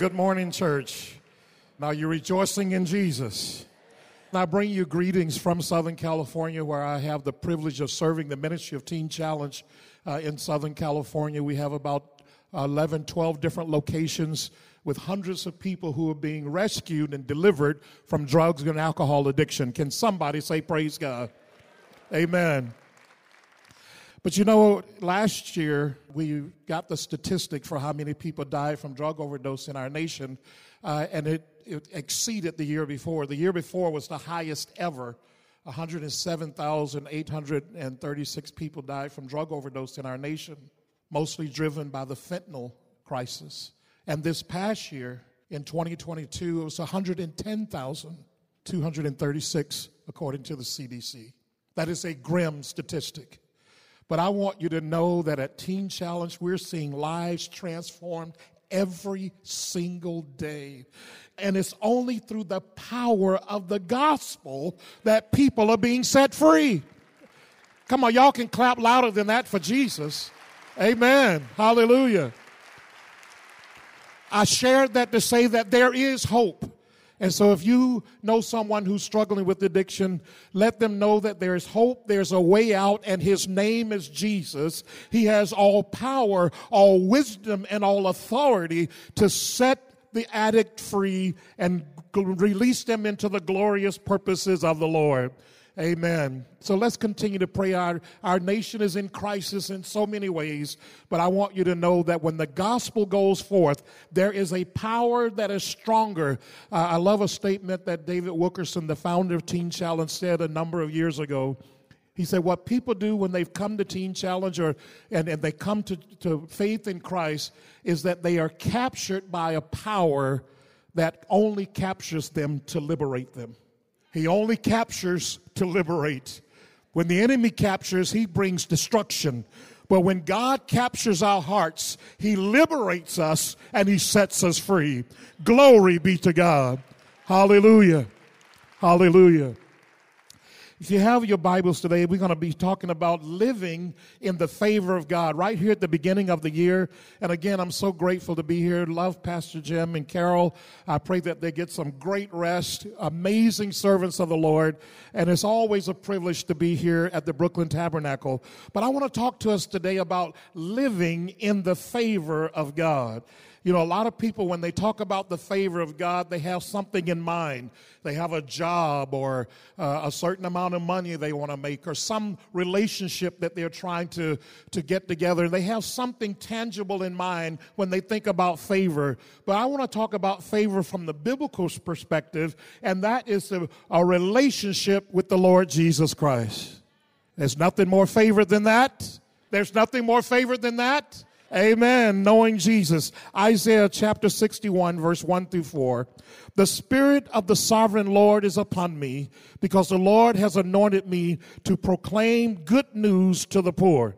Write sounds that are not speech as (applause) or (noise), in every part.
Good morning, church. Now you're rejoicing in Jesus. I bring you greetings from Southern California, where I have the privilege of serving the Ministry of Teen Challenge uh, in Southern California. We have about 11, 12 different locations with hundreds of people who are being rescued and delivered from drugs and alcohol addiction. Can somebody say, Praise God? Amen. But you know, last year we got the statistic for how many people died from drug overdose in our nation, uh, and it, it exceeded the year before. The year before was the highest ever. 107,836 people died from drug overdose in our nation, mostly driven by the fentanyl crisis. And this past year, in 2022, it was 110,236, according to the CDC. That is a grim statistic. But I want you to know that at Teen Challenge, we're seeing lives transformed every single day. And it's only through the power of the gospel that people are being set free. Come on, y'all can clap louder than that for Jesus. Amen. Hallelujah. I shared that to say that there is hope. And so, if you know someone who's struggling with addiction, let them know that there's hope, there's a way out, and his name is Jesus. He has all power, all wisdom, and all authority to set the addict free and release them into the glorious purposes of the Lord. Amen. So let's continue to pray. Our, our nation is in crisis in so many ways, but I want you to know that when the gospel goes forth, there is a power that is stronger. Uh, I love a statement that David Wilkerson, the founder of Teen Challenge, said a number of years ago. He said, What people do when they've come to Teen Challenge or, and, and they come to, to faith in Christ is that they are captured by a power that only captures them to liberate them. He only captures to liberate. When the enemy captures, he brings destruction. But when God captures our hearts, he liberates us and he sets us free. Glory be to God. Hallelujah. Hallelujah. If you have your Bibles today, we're going to be talking about living in the favor of God right here at the beginning of the year. And again, I'm so grateful to be here. Love Pastor Jim and Carol. I pray that they get some great rest. Amazing servants of the Lord. And it's always a privilege to be here at the Brooklyn Tabernacle. But I want to talk to us today about living in the favor of God. You know, a lot of people, when they talk about the favor of God, they have something in mind. They have a job or uh, a certain amount of money they want to make or some relationship that they're trying to, to get together. They have something tangible in mind when they think about favor. But I want to talk about favor from the biblical perspective, and that is a, a relationship with the Lord Jesus Christ. There's nothing more favored than that. There's nothing more favored than that. Amen. Knowing Jesus. Isaiah chapter 61, verse 1 through 4. The Spirit of the sovereign Lord is upon me because the Lord has anointed me to proclaim good news to the poor.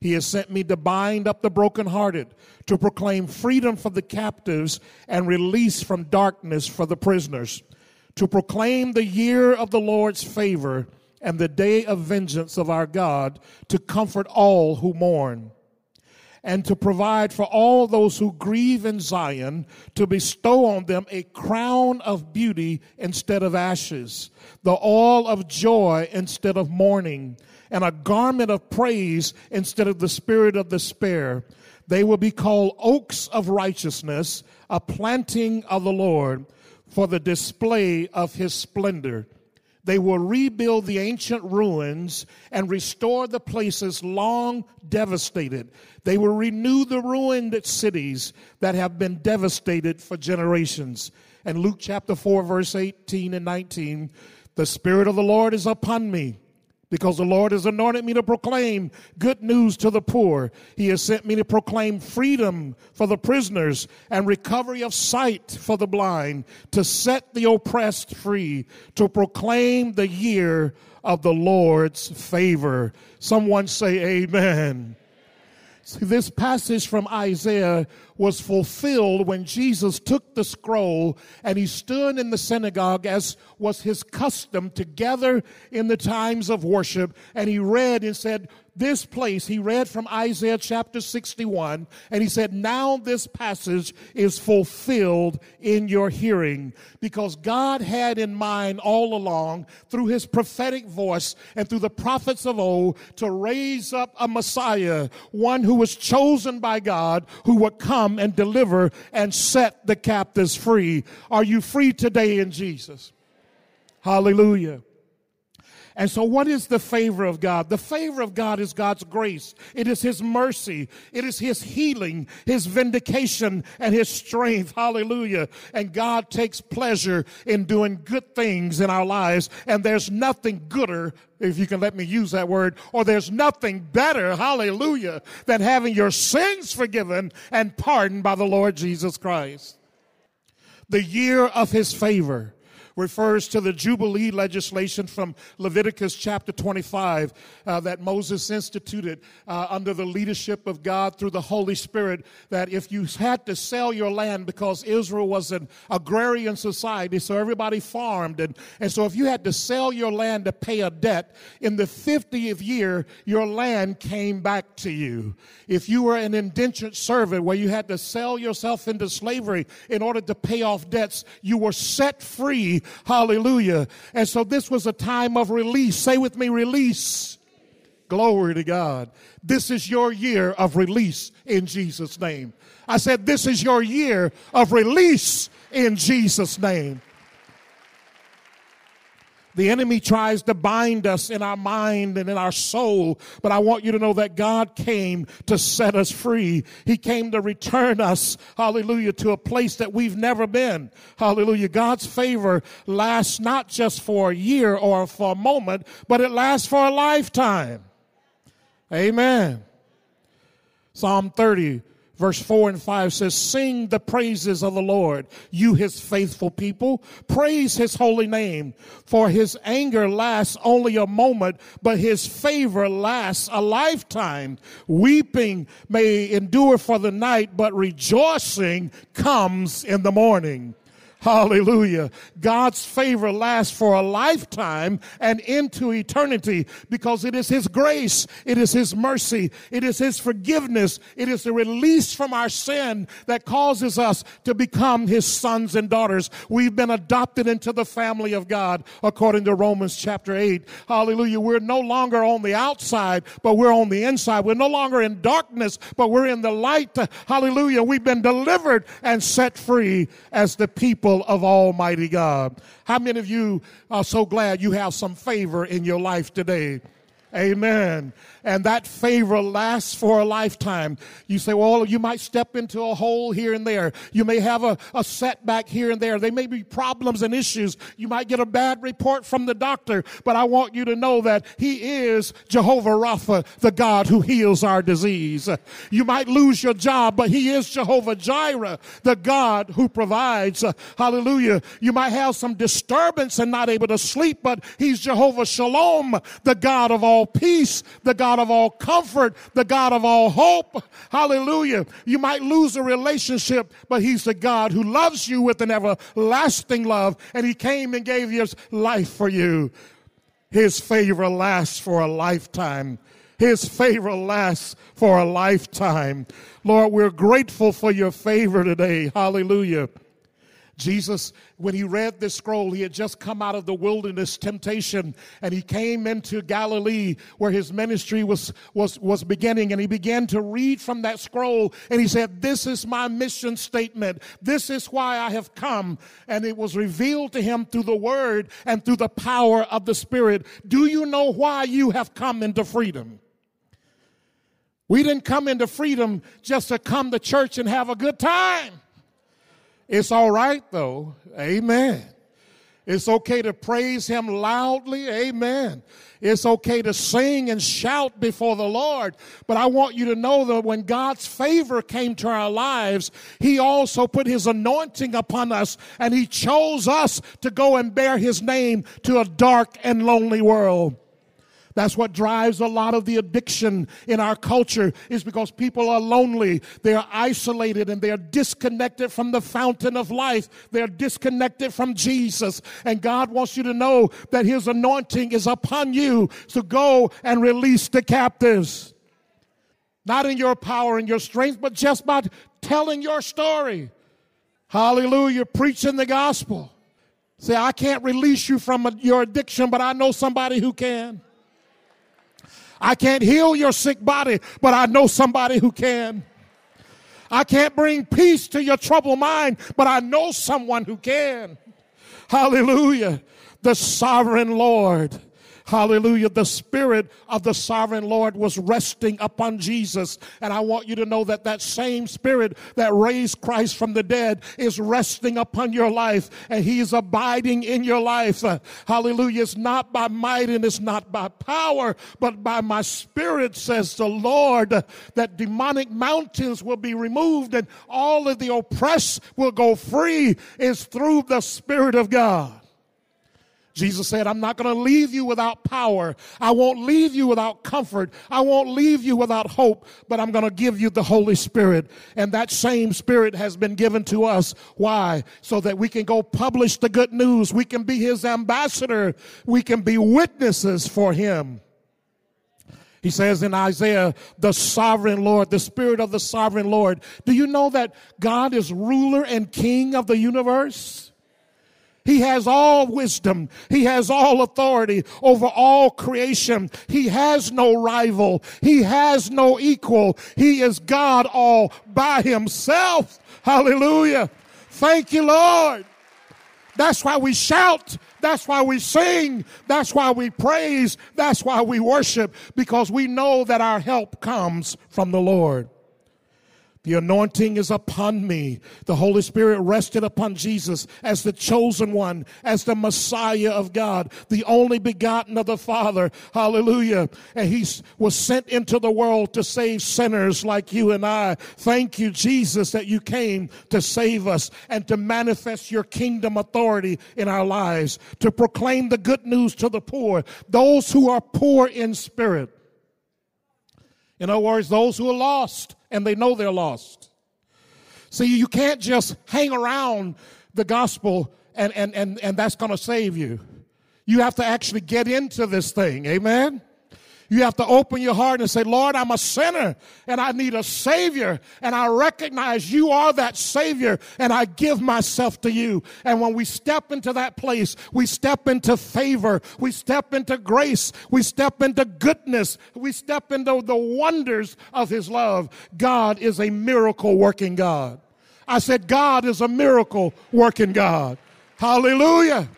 He has sent me to bind up the brokenhearted, to proclaim freedom for the captives and release from darkness for the prisoners, to proclaim the year of the Lord's favor and the day of vengeance of our God, to comfort all who mourn and to provide for all those who grieve in Zion, to bestow on them a crown of beauty instead of ashes, the oil of joy instead of mourning, and a garment of praise instead of the spirit of despair. They will be called oaks of righteousness, a planting of the Lord, for the display of his splendor. They will rebuild the ancient ruins and restore the places long devastated. They will renew the ruined cities that have been devastated for generations. And Luke chapter 4, verse 18 and 19 the Spirit of the Lord is upon me because the Lord has anointed me to proclaim good news to the poor. He has sent me to proclaim freedom for the prisoners and recovery of sight for the blind, to set the oppressed free, to proclaim the year of the Lord's favor. Someone say, Amen. See, this passage from Isaiah was fulfilled when Jesus took the scroll and he stood in the synagogue as was his custom to gather in the times of worship. And he read and said, this place, he read from Isaiah chapter 61, and he said, Now this passage is fulfilled in your hearing, because God had in mind all along, through his prophetic voice and through the prophets of old, to raise up a Messiah, one who was chosen by God, who would come and deliver and set the captives free. Are you free today in Jesus? Hallelujah. And so, what is the favor of God? The favor of God is God's grace. It is His mercy. It is His healing, His vindication, and His strength. Hallelujah. And God takes pleasure in doing good things in our lives. And there's nothing gooder, if you can let me use that word, or there's nothing better, hallelujah, than having your sins forgiven and pardoned by the Lord Jesus Christ. The year of His favor refers to the Jubilee legislation from Leviticus chapter 25 uh, that Moses instituted uh, under the leadership of God through the Holy Spirit. That if you had to sell your land because Israel was an agrarian society, so everybody farmed, and, and so if you had to sell your land to pay a debt, in the 50th year, your land came back to you. If you were an indentured servant where you had to sell yourself into slavery in order to pay off debts, you were set free Hallelujah. And so this was a time of release. Say with me, release. Glory to God. This is your year of release in Jesus' name. I said, This is your year of release in Jesus' name. The enemy tries to bind us in our mind and in our soul, but I want you to know that God came to set us free. He came to return us, hallelujah, to a place that we've never been. Hallelujah. God's favor lasts not just for a year or for a moment, but it lasts for a lifetime. Amen. Psalm 30, Verse 4 and 5 says, Sing the praises of the Lord, you his faithful people. Praise his holy name, for his anger lasts only a moment, but his favor lasts a lifetime. Weeping may endure for the night, but rejoicing comes in the morning. Hallelujah. God's favor lasts for a lifetime and into eternity because it is His grace, it is His mercy, it is His forgiveness, it is the release from our sin that causes us to become His sons and daughters. We've been adopted into the family of God according to Romans chapter 8. Hallelujah. We're no longer on the outside, but we're on the inside. We're no longer in darkness, but we're in the light. Hallelujah. We've been delivered and set free as the people people of Almighty God. How many of you are so glad you have some favor in your life today? Amen and that favor lasts for a lifetime. You say, well, you might step into a hole here and there. You may have a, a setback here and there. There may be problems and issues. You might get a bad report from the doctor, but I want you to know that He is Jehovah Rapha, the God who heals our disease. You might lose your job, but He is Jehovah Jireh, the God who provides. Hallelujah. You might have some disturbance and not able to sleep, but He's Jehovah Shalom, the God of all peace, the God God of all comfort, the God of all hope. Hallelujah. You might lose a relationship, but He's the God who loves you with an everlasting love, and He came and gave His life for you. His favor lasts for a lifetime. His favor lasts for a lifetime. Lord, we're grateful for your favor today. Hallelujah. Jesus, when he read this scroll, he had just come out of the wilderness temptation and he came into Galilee where his ministry was, was, was beginning and he began to read from that scroll and he said, This is my mission statement. This is why I have come. And it was revealed to him through the word and through the power of the Spirit. Do you know why you have come into freedom? We didn't come into freedom just to come to church and have a good time. It's all right though. Amen. It's okay to praise Him loudly. Amen. It's okay to sing and shout before the Lord. But I want you to know that when God's favor came to our lives, He also put His anointing upon us and He chose us to go and bear His name to a dark and lonely world. That's what drives a lot of the addiction in our culture is because people are lonely. They're isolated and they're disconnected from the fountain of life. They're disconnected from Jesus. And God wants you to know that his anointing is upon you to go and release the captives. Not in your power and your strength, but just by telling your story. Hallelujah. Preaching the gospel. Say, I can't release you from your addiction, but I know somebody who can. I can't heal your sick body, but I know somebody who can. I can't bring peace to your troubled mind, but I know someone who can. Hallelujah. The sovereign Lord Hallelujah. The Spirit of the sovereign Lord was resting upon Jesus. And I want you to know that that same Spirit that raised Christ from the dead is resting upon your life and He is abiding in your life. Hallelujah. It's not by might and it's not by power, but by my Spirit, says the Lord, that demonic mountains will be removed and all of the oppressed will go free is through the Spirit of God. Jesus said, I'm not going to leave you without power. I won't leave you without comfort. I won't leave you without hope, but I'm going to give you the Holy Spirit. And that same Spirit has been given to us. Why? So that we can go publish the good news. We can be His ambassador. We can be witnesses for Him. He says in Isaiah, the sovereign Lord, the Spirit of the sovereign Lord. Do you know that God is ruler and king of the universe? He has all wisdom. He has all authority over all creation. He has no rival. He has no equal. He is God all by himself. Hallelujah. Thank you, Lord. That's why we shout. That's why we sing. That's why we praise. That's why we worship because we know that our help comes from the Lord. The anointing is upon me. The Holy Spirit rested upon Jesus as the chosen one, as the Messiah of God, the only begotten of the Father. Hallelujah. And he was sent into the world to save sinners like you and I. Thank you, Jesus, that you came to save us and to manifest your kingdom authority in our lives, to proclaim the good news to the poor, those who are poor in spirit. In other words, those who are lost and they know they're lost. See, you can't just hang around the gospel and, and, and, and that's going to save you. You have to actually get into this thing. Amen? You have to open your heart and say, Lord, I'm a sinner and I need a Savior. And I recognize you are that Savior and I give myself to you. And when we step into that place, we step into favor. We step into grace. We step into goodness. We step into the wonders of His love. God is a miracle working God. I said, God is a miracle working God. Hallelujah.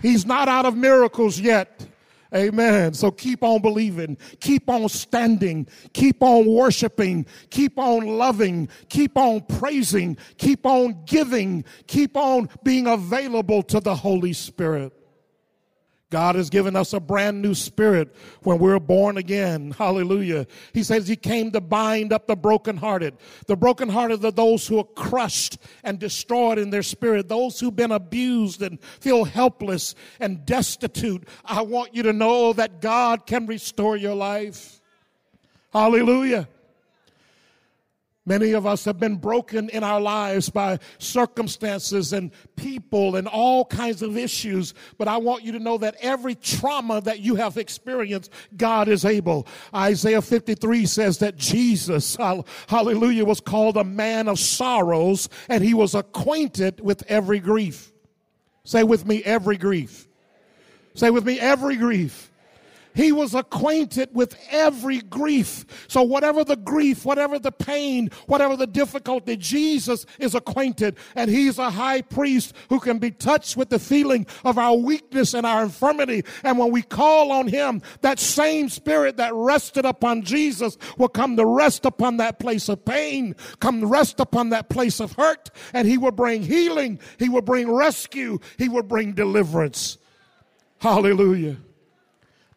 He's not out of miracles yet. Amen. So keep on believing, keep on standing, keep on worshiping, keep on loving, keep on praising, keep on giving, keep on being available to the Holy Spirit. God has given us a brand new spirit when we're born again. Hallelujah. He says he came to bind up the brokenhearted. The brokenhearted are those who are crushed and destroyed in their spirit, those who've been abused and feel helpless and destitute. I want you to know that God can restore your life. Hallelujah. Many of us have been broken in our lives by circumstances and people and all kinds of issues. But I want you to know that every trauma that you have experienced, God is able. Isaiah 53 says that Jesus, hallelujah, was called a man of sorrows and he was acquainted with every grief. Say with me, every grief. Say with me, every grief. He was acquainted with every grief. So, whatever the grief, whatever the pain, whatever the difficulty, Jesus is acquainted. And He's a high priest who can be touched with the feeling of our weakness and our infirmity. And when we call on Him, that same Spirit that rested upon Jesus will come to rest upon that place of pain, come rest upon that place of hurt. And He will bring healing, He will bring rescue, He will bring deliverance. Hallelujah.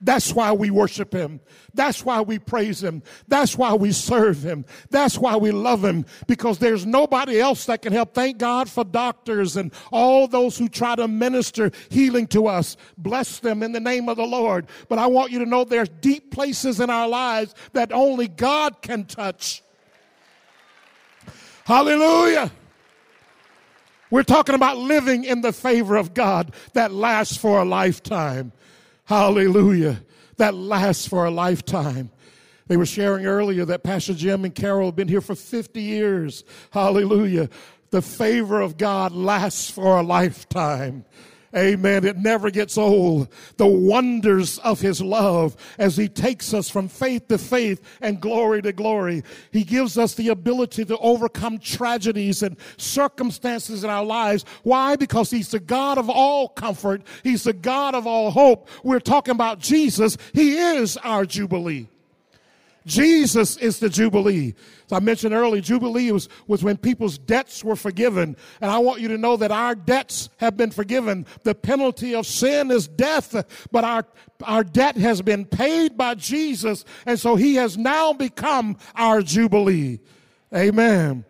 That's why we worship him. That's why we praise him. That's why we serve him. That's why we love him because there's nobody else that can help. Thank God for doctors and all those who try to minister healing to us. Bless them in the name of the Lord. But I want you to know there's deep places in our lives that only God can touch. Hallelujah. We're talking about living in the favor of God that lasts for a lifetime. Hallelujah. That lasts for a lifetime. They were sharing earlier that Pastor Jim and Carol have been here for 50 years. Hallelujah. The favor of God lasts for a lifetime. Amen. It never gets old. The wonders of his love as he takes us from faith to faith and glory to glory. He gives us the ability to overcome tragedies and circumstances in our lives. Why? Because he's the God of all comfort. He's the God of all hope. We're talking about Jesus. He is our Jubilee. Jesus is the Jubilee. As I mentioned earlier, Jubilee was, was when people's debts were forgiven. And I want you to know that our debts have been forgiven. The penalty of sin is death, but our, our debt has been paid by Jesus. And so he has now become our Jubilee. Amen.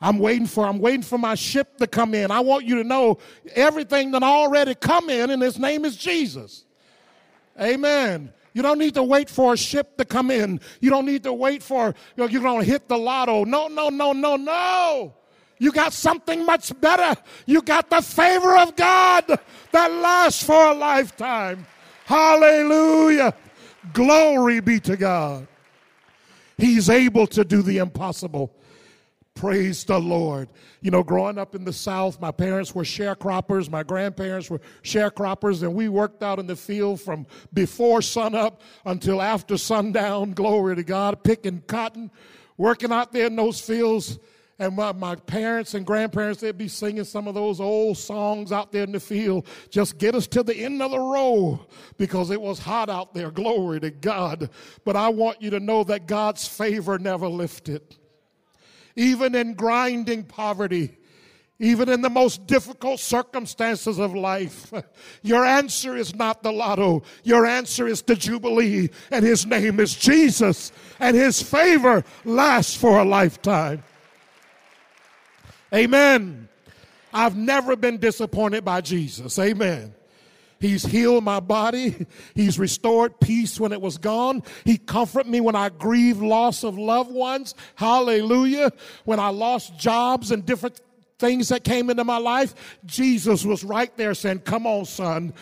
I'm waiting for I'm waiting for my ship to come in. I want you to know everything that already come in and his name is Jesus. Amen. You don't need to wait for a ship to come in. You don't need to wait for, you're going to hit the lotto. No, no, no, no, no. You got something much better. You got the favor of God that lasts for a lifetime. Hallelujah. Glory be to God. He's able to do the impossible. Praise the Lord. You know, growing up in the South, my parents were sharecroppers, my grandparents were sharecroppers, and we worked out in the field from before sunup until after sundown. (laughs) Glory to God, picking cotton, working out there in those fields. And my, my parents and grandparents, they'd be singing some of those old songs out there in the field. Just get us to the end of the row because it was hot out there. Glory to God. But I want you to know that God's favor never lifted even in grinding poverty, even in the most difficult circumstances of life. (laughs) Your answer is not the lotto. Your answer is the Jubilee, and His name is Jesus, and His favor lasts for a lifetime. Amen. I've never been disappointed by Jesus. Amen. He's healed my body. He's restored peace when it was gone. He comforted me when I grieved loss of loved ones. Hallelujah. When I lost jobs and different things that came into my life, Jesus was right there saying, Come on, son.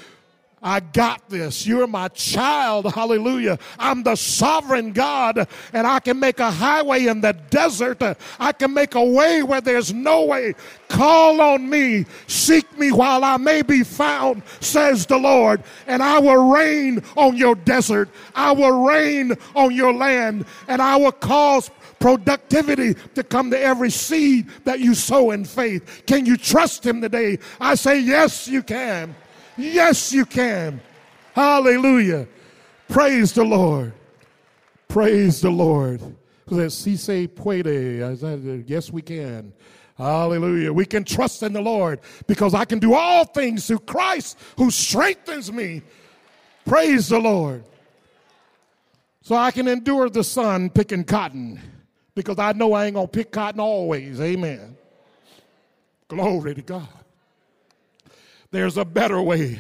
I got this. You're my child. Hallelujah. I'm the sovereign God and I can make a highway in the desert. I can make a way where there's no way. Call on me. Seek me while I may be found, says the Lord. And I will rain on your desert. I will rain on your land and I will cause productivity to come to every seed that you sow in faith. Can you trust him today? I say, yes, you can. Yes, you can. Hallelujah. Praise the Lord. Praise the Lord. Si se puede. Yes, we can. Hallelujah. We can trust in the Lord because I can do all things through Christ who strengthens me. Praise the Lord. So I can endure the sun picking cotton because I know I ain't going to pick cotton always. Amen. Glory to God. There's a better way.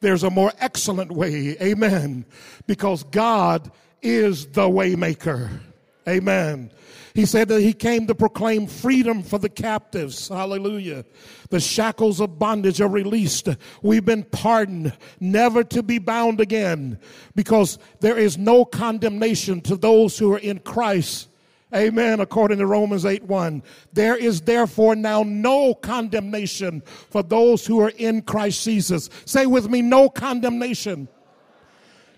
There's a more excellent way. Amen. Because God is the waymaker. Amen. He said that he came to proclaim freedom for the captives. Hallelujah. The shackles of bondage are released. We've been pardoned, never to be bound again, because there is no condemnation to those who are in Christ Amen. According to Romans 8 1. There is therefore now no condemnation for those who are in Christ Jesus. Say with me, no condemnation.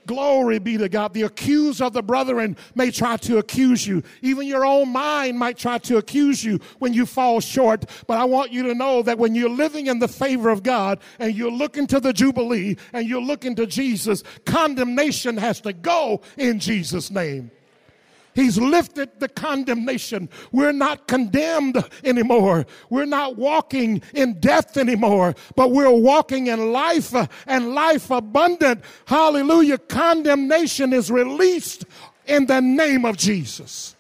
Glory be to God. The accuser of the brethren may try to accuse you. Even your own mind might try to accuse you when you fall short. But I want you to know that when you're living in the favor of God and you're looking to the Jubilee and you're looking to Jesus, condemnation has to go in Jesus' name. He's lifted the condemnation. We're not condemned anymore. We're not walking in death anymore, but we're walking in life and life abundant. Hallelujah. Condemnation is released in the name of Jesus.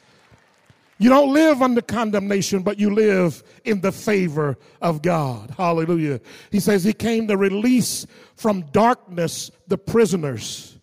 You don't live under condemnation, but you live in the favor of God. Hallelujah. He says he came to release from darkness the prisoners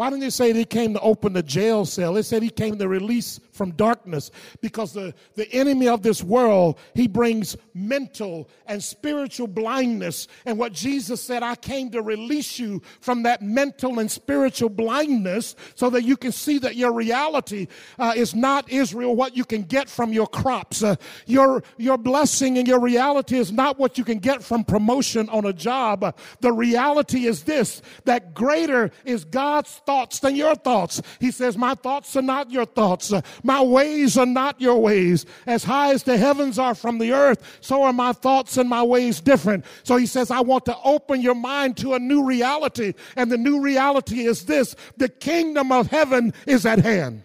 why didn't it say that he came to open the jail cell? It said he came to release from darkness because the, the enemy of this world, he brings mental and spiritual blindness. And what Jesus said, I came to release you from that mental and spiritual blindness so that you can see that your reality uh, is not Israel, what you can get from your crops. Uh, your, your blessing and your reality is not what you can get from promotion on a job. The reality is this that greater is God's thoughts than your thoughts. He says, My thoughts are not your thoughts. My ways are not your ways. As high as the heavens are from the earth, so are my thoughts and my ways different. So he says, I want to open your mind to a new reality. And the new reality is this the kingdom of heaven is at hand.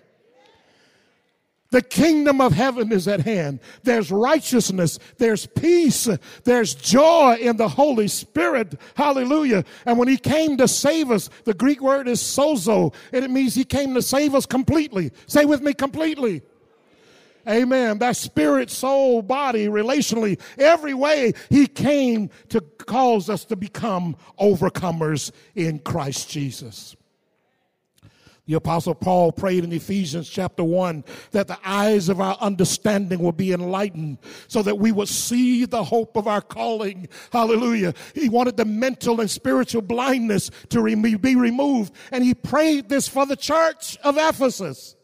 The kingdom of heaven is at hand. There's righteousness, there's peace, there's joy in the Holy Spirit. Hallelujah. And when he came to save us, the Greek word is sozo, and it means he came to save us completely. Say with me, completely. Amen. That spirit, soul, body, relationally, every way he came to cause us to become overcomers in Christ Jesus. The apostle Paul prayed in Ephesians chapter 1 that the eyes of our understanding will be enlightened so that we will see the hope of our calling. Hallelujah. He wanted the mental and spiritual blindness to be removed. And he prayed this for the church of Ephesus.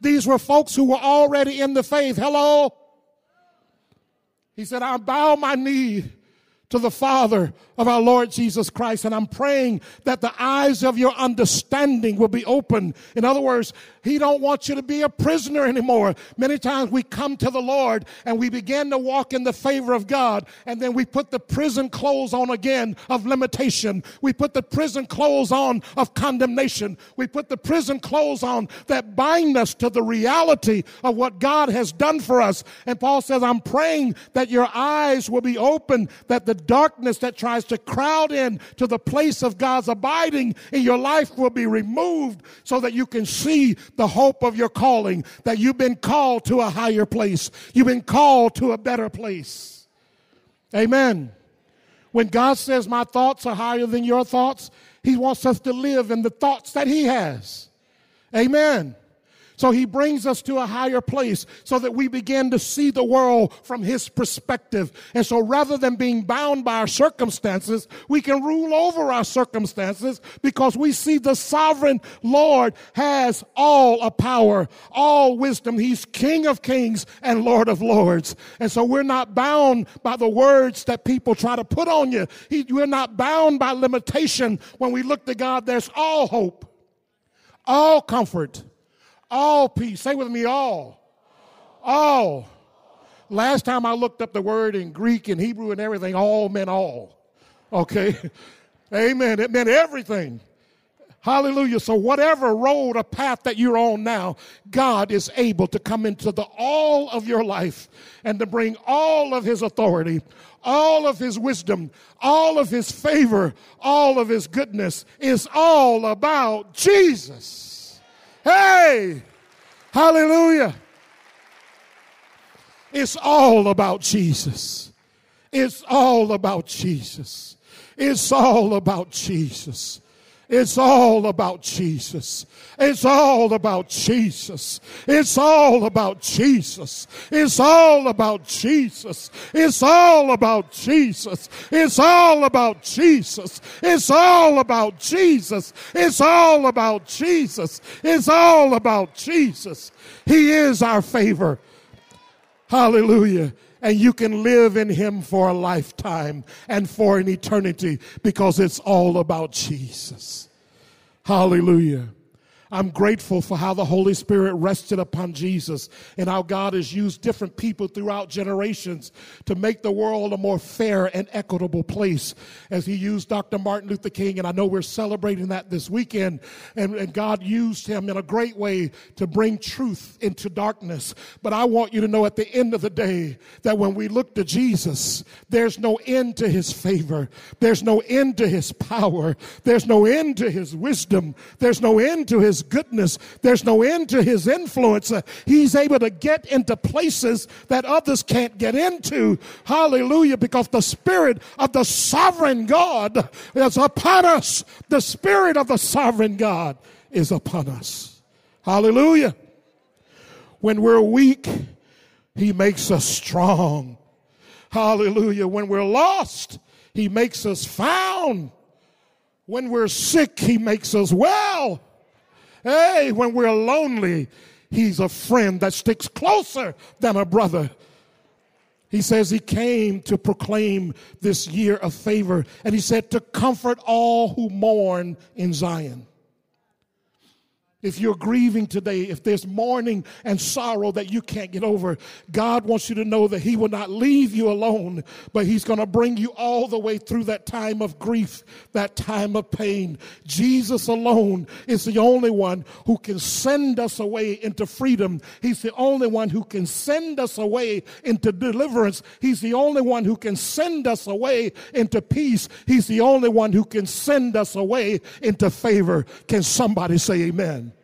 These were folks who were already in the faith. Hello? He said, I bow my knee to the Father of our Lord Jesus Christ. And I'm praying that the eyes of your understanding will be open. In other words, He don't want you to be a prisoner anymore. Many times we come to the Lord and we begin to walk in the favor of God, and then we put the prison clothes on again of limitation. We put the prison clothes on of condemnation. We put the prison clothes on that bind us to the reality of what God has done for us. And Paul says, I'm praying that your eyes will be open, that the darkness that tries to crowd in to the place of God's abiding in your life will be removed so that you can see the hope of your calling, that you've been called to a higher place. You've been called to a better place. Amen. When God says, My thoughts are higher than your thoughts, He wants us to live in the thoughts that He has. Amen. So he brings us to a higher place so that we begin to see the world from his perspective. And so rather than being bound by our circumstances, we can rule over our circumstances because we see the sovereign Lord has all a power, all wisdom. He's King of kings and Lord of lords. And so we're not bound by the words that people try to put on you. He, we're not bound by limitation. When we look to God, there's all hope, all comfort all peace. Say with me, all. All. Last time I looked up the word in Greek and Hebrew and everything, all meant all. Okay? (laughs) Amen. It meant everything. Hallelujah. So, whatever road or path that you're on now, God is able to come into the all of your life and to bring all of His authority, all of His wisdom, all of His favor, all of His goodness is all about Jesus. Hey! Hallelujah. It's all about Jesus. It's all about Jesus. It's all about Jesus. It's all about Jesus. It's all about Jesus. It's all about Jesus. It's all about Jesus. It's all about Jesus. It's all about Jesus. It's all about Jesus. It's all about Jesus. It's all about Jesus. He is our favor. Hallelujah and you can live in Him for a lifetime and for an eternity because it's all about Jesus. Hallelujah. I'm grateful for how the Holy Spirit rested upon Jesus and how God has used different people throughout generations to make the world a more fair and equitable place. As He used Dr. Martin Luther King, and I know we're celebrating that this weekend, and, and God used him in a great way to bring truth into darkness. But I want you to know at the end of the day that when we look to Jesus, there's no end to His favor, there's no end to His power, there's no end to His wisdom, there's no end to His his goodness. There's no end to his influence. Uh, he's able to get into places that others can't get into. Hallelujah. Because the Spirit of the sovereign God is upon us. The Spirit of the sovereign God is upon us. Hallelujah. When we're weak, he makes us strong. Hallelujah. When we're lost, he makes us found. When we're sick, he makes us well. Hey, when we're lonely, he's a friend that sticks closer than a brother. He says he came to proclaim this year of favor, and he said to comfort all who mourn in Zion. If you're grieving today, if there's mourning and sorrow that you can't get over, God wants you to know that He will not leave you alone, but He's going to bring you all the way through that time of grief, that time of pain. Jesus alone is the only one who can send us away into freedom. He's the only one who can send us away into deliverance. He's the only one who can send us away into peace. He's the only one who can send us away into favor. Can somebody say amen?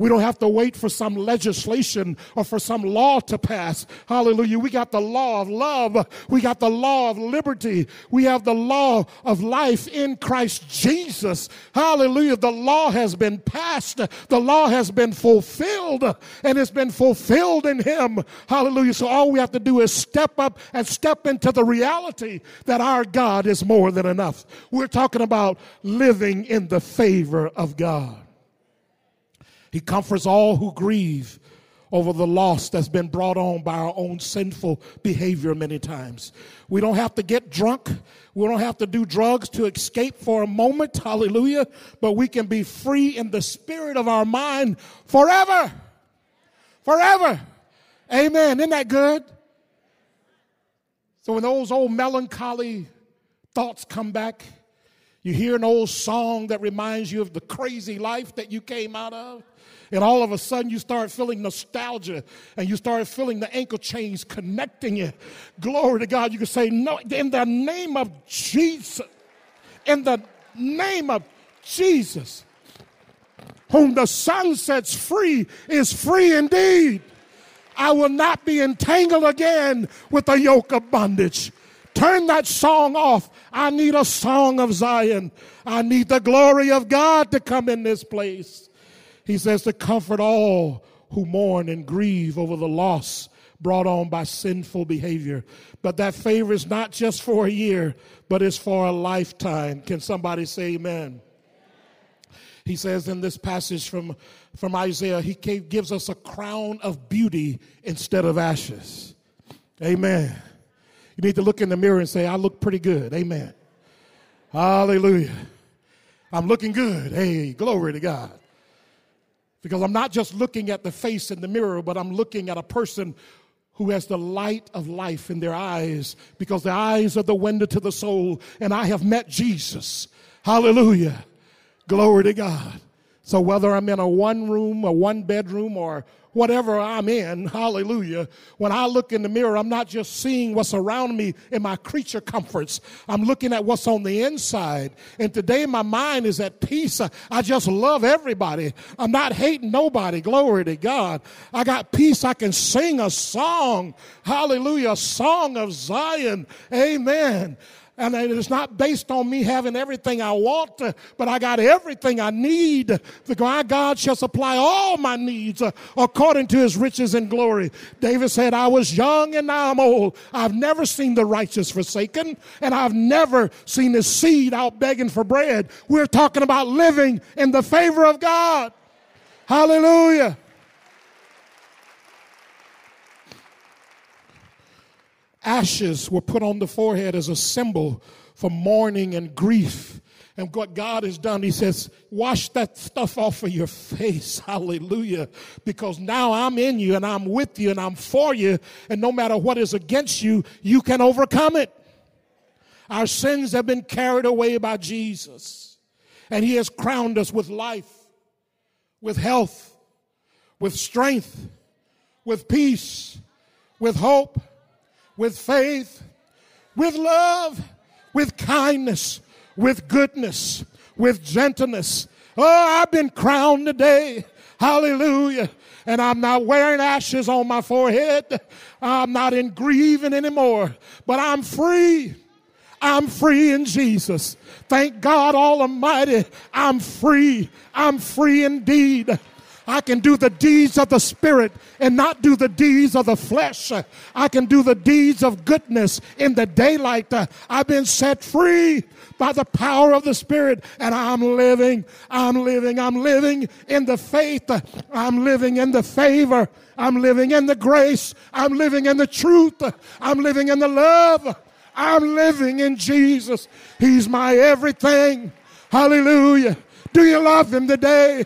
We don't have to wait for some legislation or for some law to pass. Hallelujah. We got the law of love. We got the law of liberty. We have the law of life in Christ Jesus. Hallelujah. The law has been passed. The law has been fulfilled and it's been fulfilled in Him. Hallelujah. So all we have to do is step up and step into the reality that our God is more than enough. We're talking about living in the favor of God. He comforts all who grieve over the loss that's been brought on by our own sinful behavior many times. We don't have to get drunk. We don't have to do drugs to escape for a moment. Hallelujah. But we can be free in the spirit of our mind forever. Forever. Amen. Isn't that good? So when those old melancholy thoughts come back, you hear an old song that reminds you of the crazy life that you came out of. And all of a sudden, you start feeling nostalgia and you start feeling the ankle chains connecting you. Glory to God. You can say, No, in the name of Jesus, in the name of Jesus, whom the Son sets free is free indeed. I will not be entangled again with the yoke of bondage. Turn that song off. I need a song of Zion. I need the glory of God to come in this place. He says to comfort all who mourn and grieve over the loss brought on by sinful behavior. But that favor is not just for a year, but it's for a lifetime. Can somebody say amen? He says in this passage from, from Isaiah, he gives us a crown of beauty instead of ashes. Amen. You need to look in the mirror and say, I look pretty good. Amen. Hallelujah. I'm looking good. Hey, glory to God. Because I'm not just looking at the face in the mirror, but I'm looking at a person who has the light of life in their eyes because the eyes are the window to the soul. And I have met Jesus. Hallelujah. Glory to God. So whether I'm in a one room, a one bedroom, or whatever I'm in, (laughs) hallelujah, when I look in the mirror, I'm not just seeing what's around me in my creature comforts. I'm looking at what's on the inside. And today my mind is at peace. I just love everybody. I'm not hating nobody. Glory to God. I got peace. I can sing a song. Hallelujah. A song of Zion. Amen. And it's not based on me having everything I want, but I got everything I need. My God shall supply all my needs according to his riches and glory. David said, I was young and now I'm old. I've never seen the righteous forsaken, and I've never seen his seed out begging for bread. We're talking about living in the favor of God. Hallelujah. Ashes were put on the forehead as a symbol for mourning and grief. And what God has done, He says, wash that stuff off of your face. (laughs) Hallelujah. Because now I'm in you and I'm with you and I'm for you. And no matter what is against you, you can overcome it. Our sins have been carried away by Jesus. And He has crowned us with life, with health, with strength, with peace, with hope, with faith, with love, with kindness with goodness, with gentleness. Oh, I've been crowned today. Hallelujah. And I'm not wearing ashes on my forehead. I'm not in grieving anymore, but I'm free. I'm free in Jesus. Thank God Almighty. I'm free. I'm free indeed. I can do the deeds of the Spirit and not do the deeds of the flesh. I can do the deeds of goodness in the daylight. I've been set free by the power of the Spirit, and I'm living, I'm living, I'm living in the faith, I'm living in the favor, I'm living in the grace, I'm living in the truth, I'm living in the love, I'm living in Jesus. He's my everything. Hallelujah. Do you love Him today?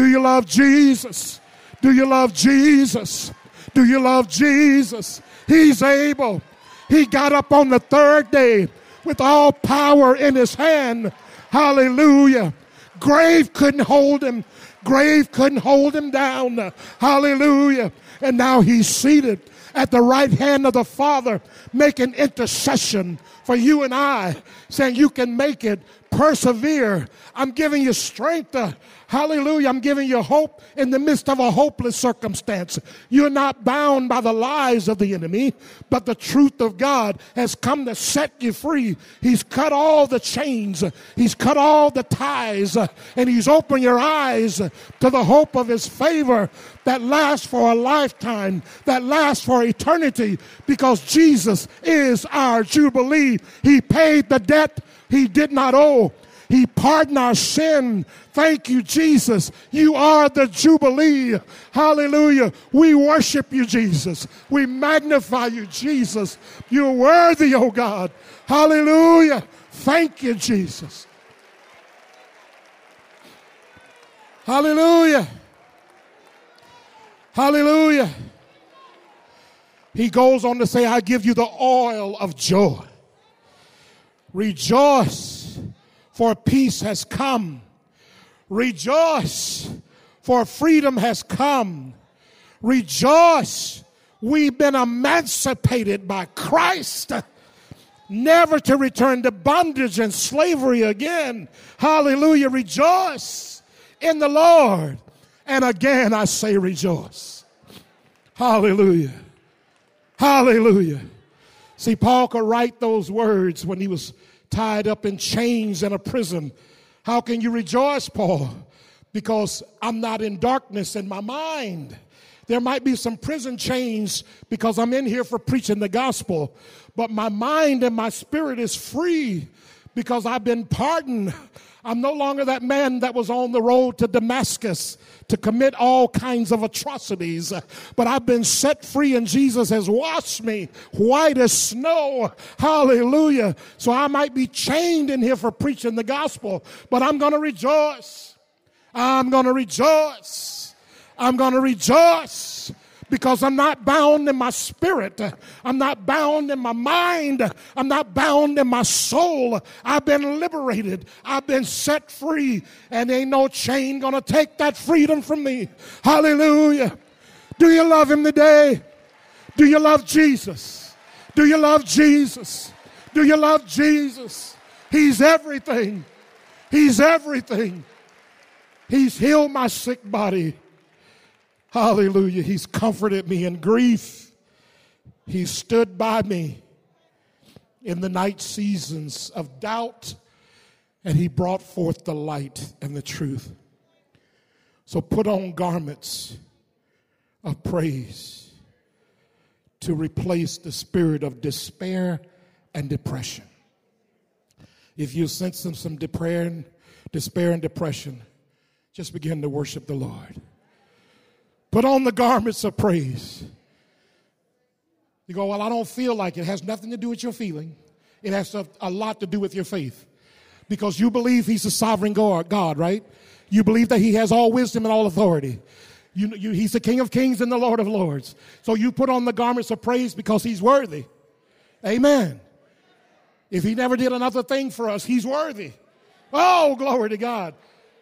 Do you love Jesus? Do you love Jesus? Do you love Jesus? He's able. He got up on the third day with all power in his hand. Hallelujah. Grave couldn't hold him. Grave couldn't hold him down. Hallelujah. And now he's seated at the right hand of the Father, making intercession for you and I, saying, You can make it, persevere. I'm giving you strength. Uh, hallelujah. I'm giving you hope in the midst of a hopeless circumstance. You're not bound by the lies of the enemy, but the truth of God has come to set you free. He's cut all the chains, He's cut all the ties, uh, and He's opened your eyes to the hope of His favor that lasts for a lifetime, that lasts for eternity, because Jesus is our Jubilee. He paid the debt He did not owe. He pardoned our sin. Thank you, Jesus. You are the Jubilee. Hallelujah. We worship you, Jesus. We magnify you, Jesus. You're worthy, oh God. Hallelujah. Thank you, Jesus. Hallelujah. Hallelujah. He goes on to say, I give you the oil of joy. Rejoice for peace has come. Rejoice, for freedom has come. Rejoice, we've been emancipated by Christ, never to return to bondage and slavery again. Hallelujah. Rejoice in the Lord. And again, I say rejoice. Hallelujah. Hallelujah. See, Paul could write those words when he was tied up in chains in a prison. How can you rejoice, Paul? Because I'm not in darkness in my mind. There might be some prison chains because I'm in here for preaching the gospel, but my mind and my spirit is free because I've been pardoned. I'm no longer that man that was on the road to Damascus to commit all kinds of atrocities, but I've been set free and Jesus has washed me white as snow. Hallelujah. So I might be chained in here for preaching the gospel, but I'm going to rejoice. I'm going to rejoice. I'm going to rejoice because I'm not bound in my spirit. I'm not bound in my mind. I'm not bound in my soul. I've been liberated. I've been set free, and ain't no chain gonna take that freedom from me. Hallelujah. Do you love him today? Do you love Jesus? Do you love Jesus? Do you love Jesus? He's everything. He's everything. He's healed my sick body. Hallelujah. He's comforted me in grief. He stood by me in the night seasons of doubt, and He brought forth the light and the truth. So put on garments of praise to replace the spirit of despair and depression. If you sense sensing some despair and depression, just begin to worship the Lord. Put on the garments of praise. You go, Well, I don't feel like it. it has nothing to do with your feeling, it has a lot to do with your faith. because you believe he's a sovereign God, right? You believe that he has all wisdom and all authority. You, you, he's the King of kings and the Lord of lords. So you put on the garments of praise because he's worthy. Amen. If he never did another thing for us, he's worthy. Oh, glory to God.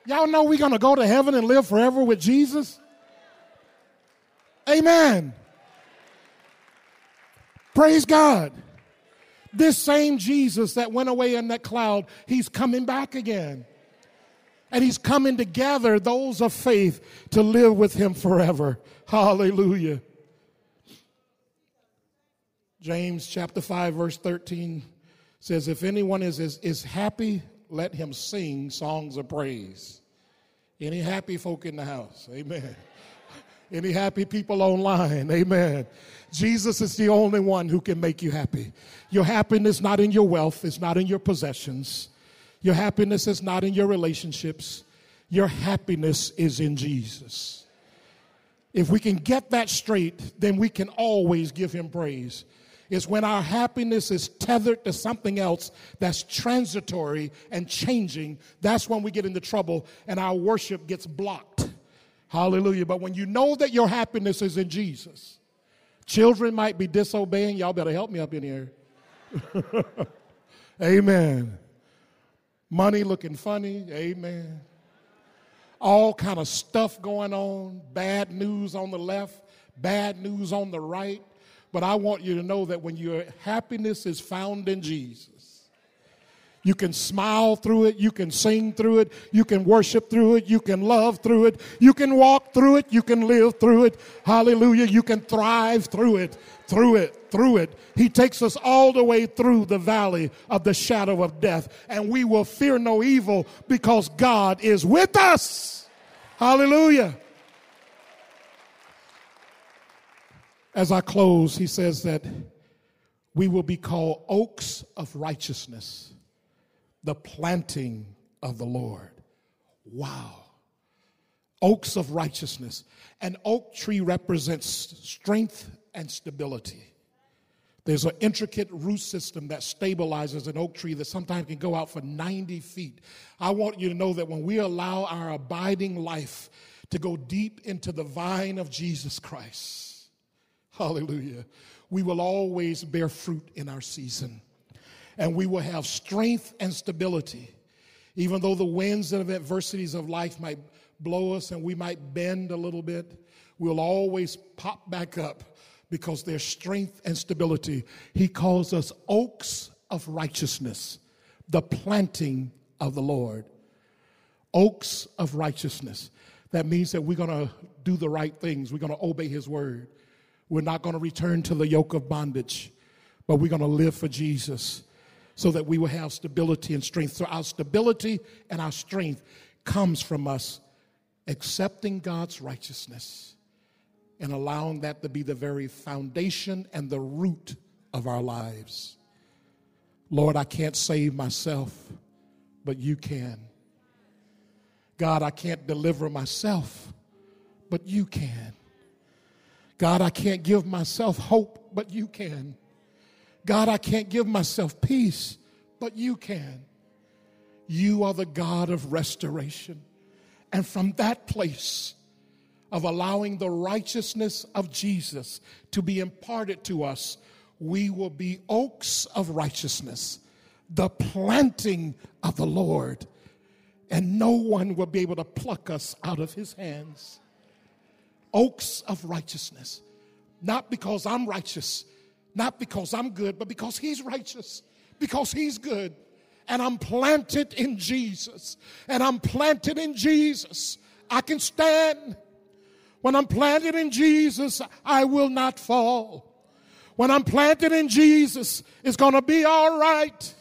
Y'all know we're going to go to heaven and live forever with Jesus? Amen. Praise God. This same Jesus that went away in that cloud, he's coming back again. And he's coming to gather those of faith to live with him forever. Hallelujah. James chapter 5, verse 13 says, If anyone is, is, is happy, let him sing songs of praise. Any happy folk in the house? Amen. Any happy people online? Amen. Jesus is the only one who can make you happy. Your happiness is not in your wealth, it's not in your possessions. Your happiness is not in your relationships. Your happiness is in Jesus. If we can get that straight, then we can always give him praise. It's when our happiness is tethered to something else that's transitory and changing, that's when we get into trouble and our worship gets blocked. Hallelujah. But when you know that your happiness is in Jesus, children might be disobeying. Y'all better help me up in here. (laughs) Amen. Money looking funny. Amen. All kind of stuff going on. Bad news on the left, bad news on the right. But I want you to know that when your happiness is found in Jesus, you can smile through it. You can sing through it. You can worship through it. You can love through it. You can walk through it. You can live through it. Hallelujah. You can thrive through it, through it, through it. He takes us all the way through the valley of the shadow of death, and we will fear no evil because God is with us. Hallelujah. As I close, he says that we will be called oaks of righteousness the planting of the Lord. Wow. Oaks of righteousness. An oak tree represents strength and stability. There's an intricate root system that stabilizes an oak tree that sometimes can go out for 90 feet. I want you to know that when we allow our abiding life to go deep into the vine of Jesus Christ, hallelujah, we will always bear fruit in our season and we will have strength and stability. Even though the winds and adversities of life might blow us and we might bend a little bit, we'll always pop back up because there's strength and stability. He calls us oaks of righteousness, the planting of the Lord. Oaks of righteousness. That means that we're going to do the right things. We're going to obey His word. We're not going to return to the yoke of bondage, but we're going to live for Jesus so that we will have stability and strength. So, our stability and our strength comes from us accepting God's righteousness and allowing that to be the very foundation and the root of our lives. Lord, I can't save myself, but you can. God, I can't deliver myself, but you can. God, I can't give myself hope, but you can. God, I can't give myself peace, but you can. You are the God of restoration. And from that place of allowing the righteousness of Jesus to be imparted to us, we will be oaks of righteousness, the planting of the Lord, and no one will be able to pluck us out of his hands. Oaks of righteousness, not because I'm righteous, not because I'm good, but because He's righteous, because He's good. And I'm planted in Jesus. And I'm planted in Jesus. I can stand. When I'm planted in Jesus, I will not fall. When I'm planted in Jesus, it's going to be all right.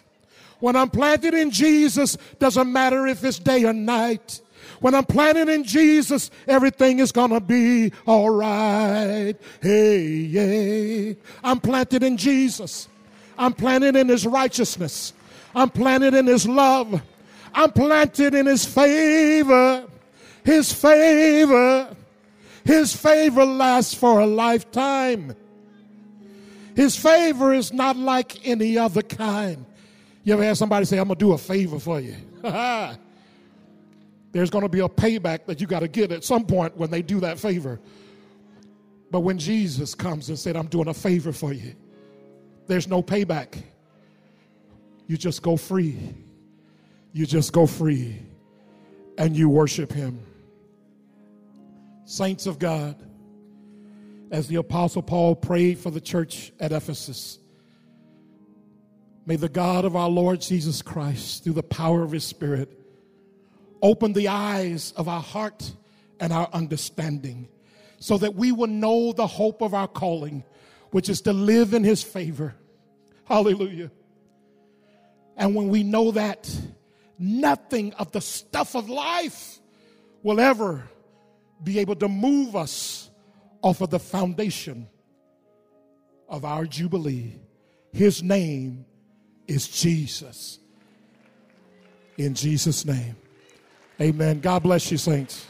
When I'm planted in Jesus, doesn't matter if it's day or night. When I'm planted in Jesus, everything is going to be all right. Hey, yeah. I'm planted in Jesus. I'm planted in His righteousness. I'm planted in His love. I'm planted in His favor. His favor. His favor lasts for a lifetime. His favor is not like any other kind. You ever had somebody say, I'm going to do a favor for you? (laughs) There's going to be a payback that you got to get at some point when they do that favor. But when Jesus comes and said, I'm doing a favor for you, there's no payback. You just go free. You just go free and you worship Him. Saints of God, as the Apostle Paul prayed for the church at Ephesus, may the God of our Lord Jesus Christ, through the power of His Spirit, open the eyes of our heart and our understanding so that we will know the hope of our calling, which is to live in His favor. Hallelujah. And when we know that, nothing of the stuff of life will ever be able to move us off of the foundation of our Jubilee. His name is Jesus. In Jesus' name. Amen. God bless you, saints.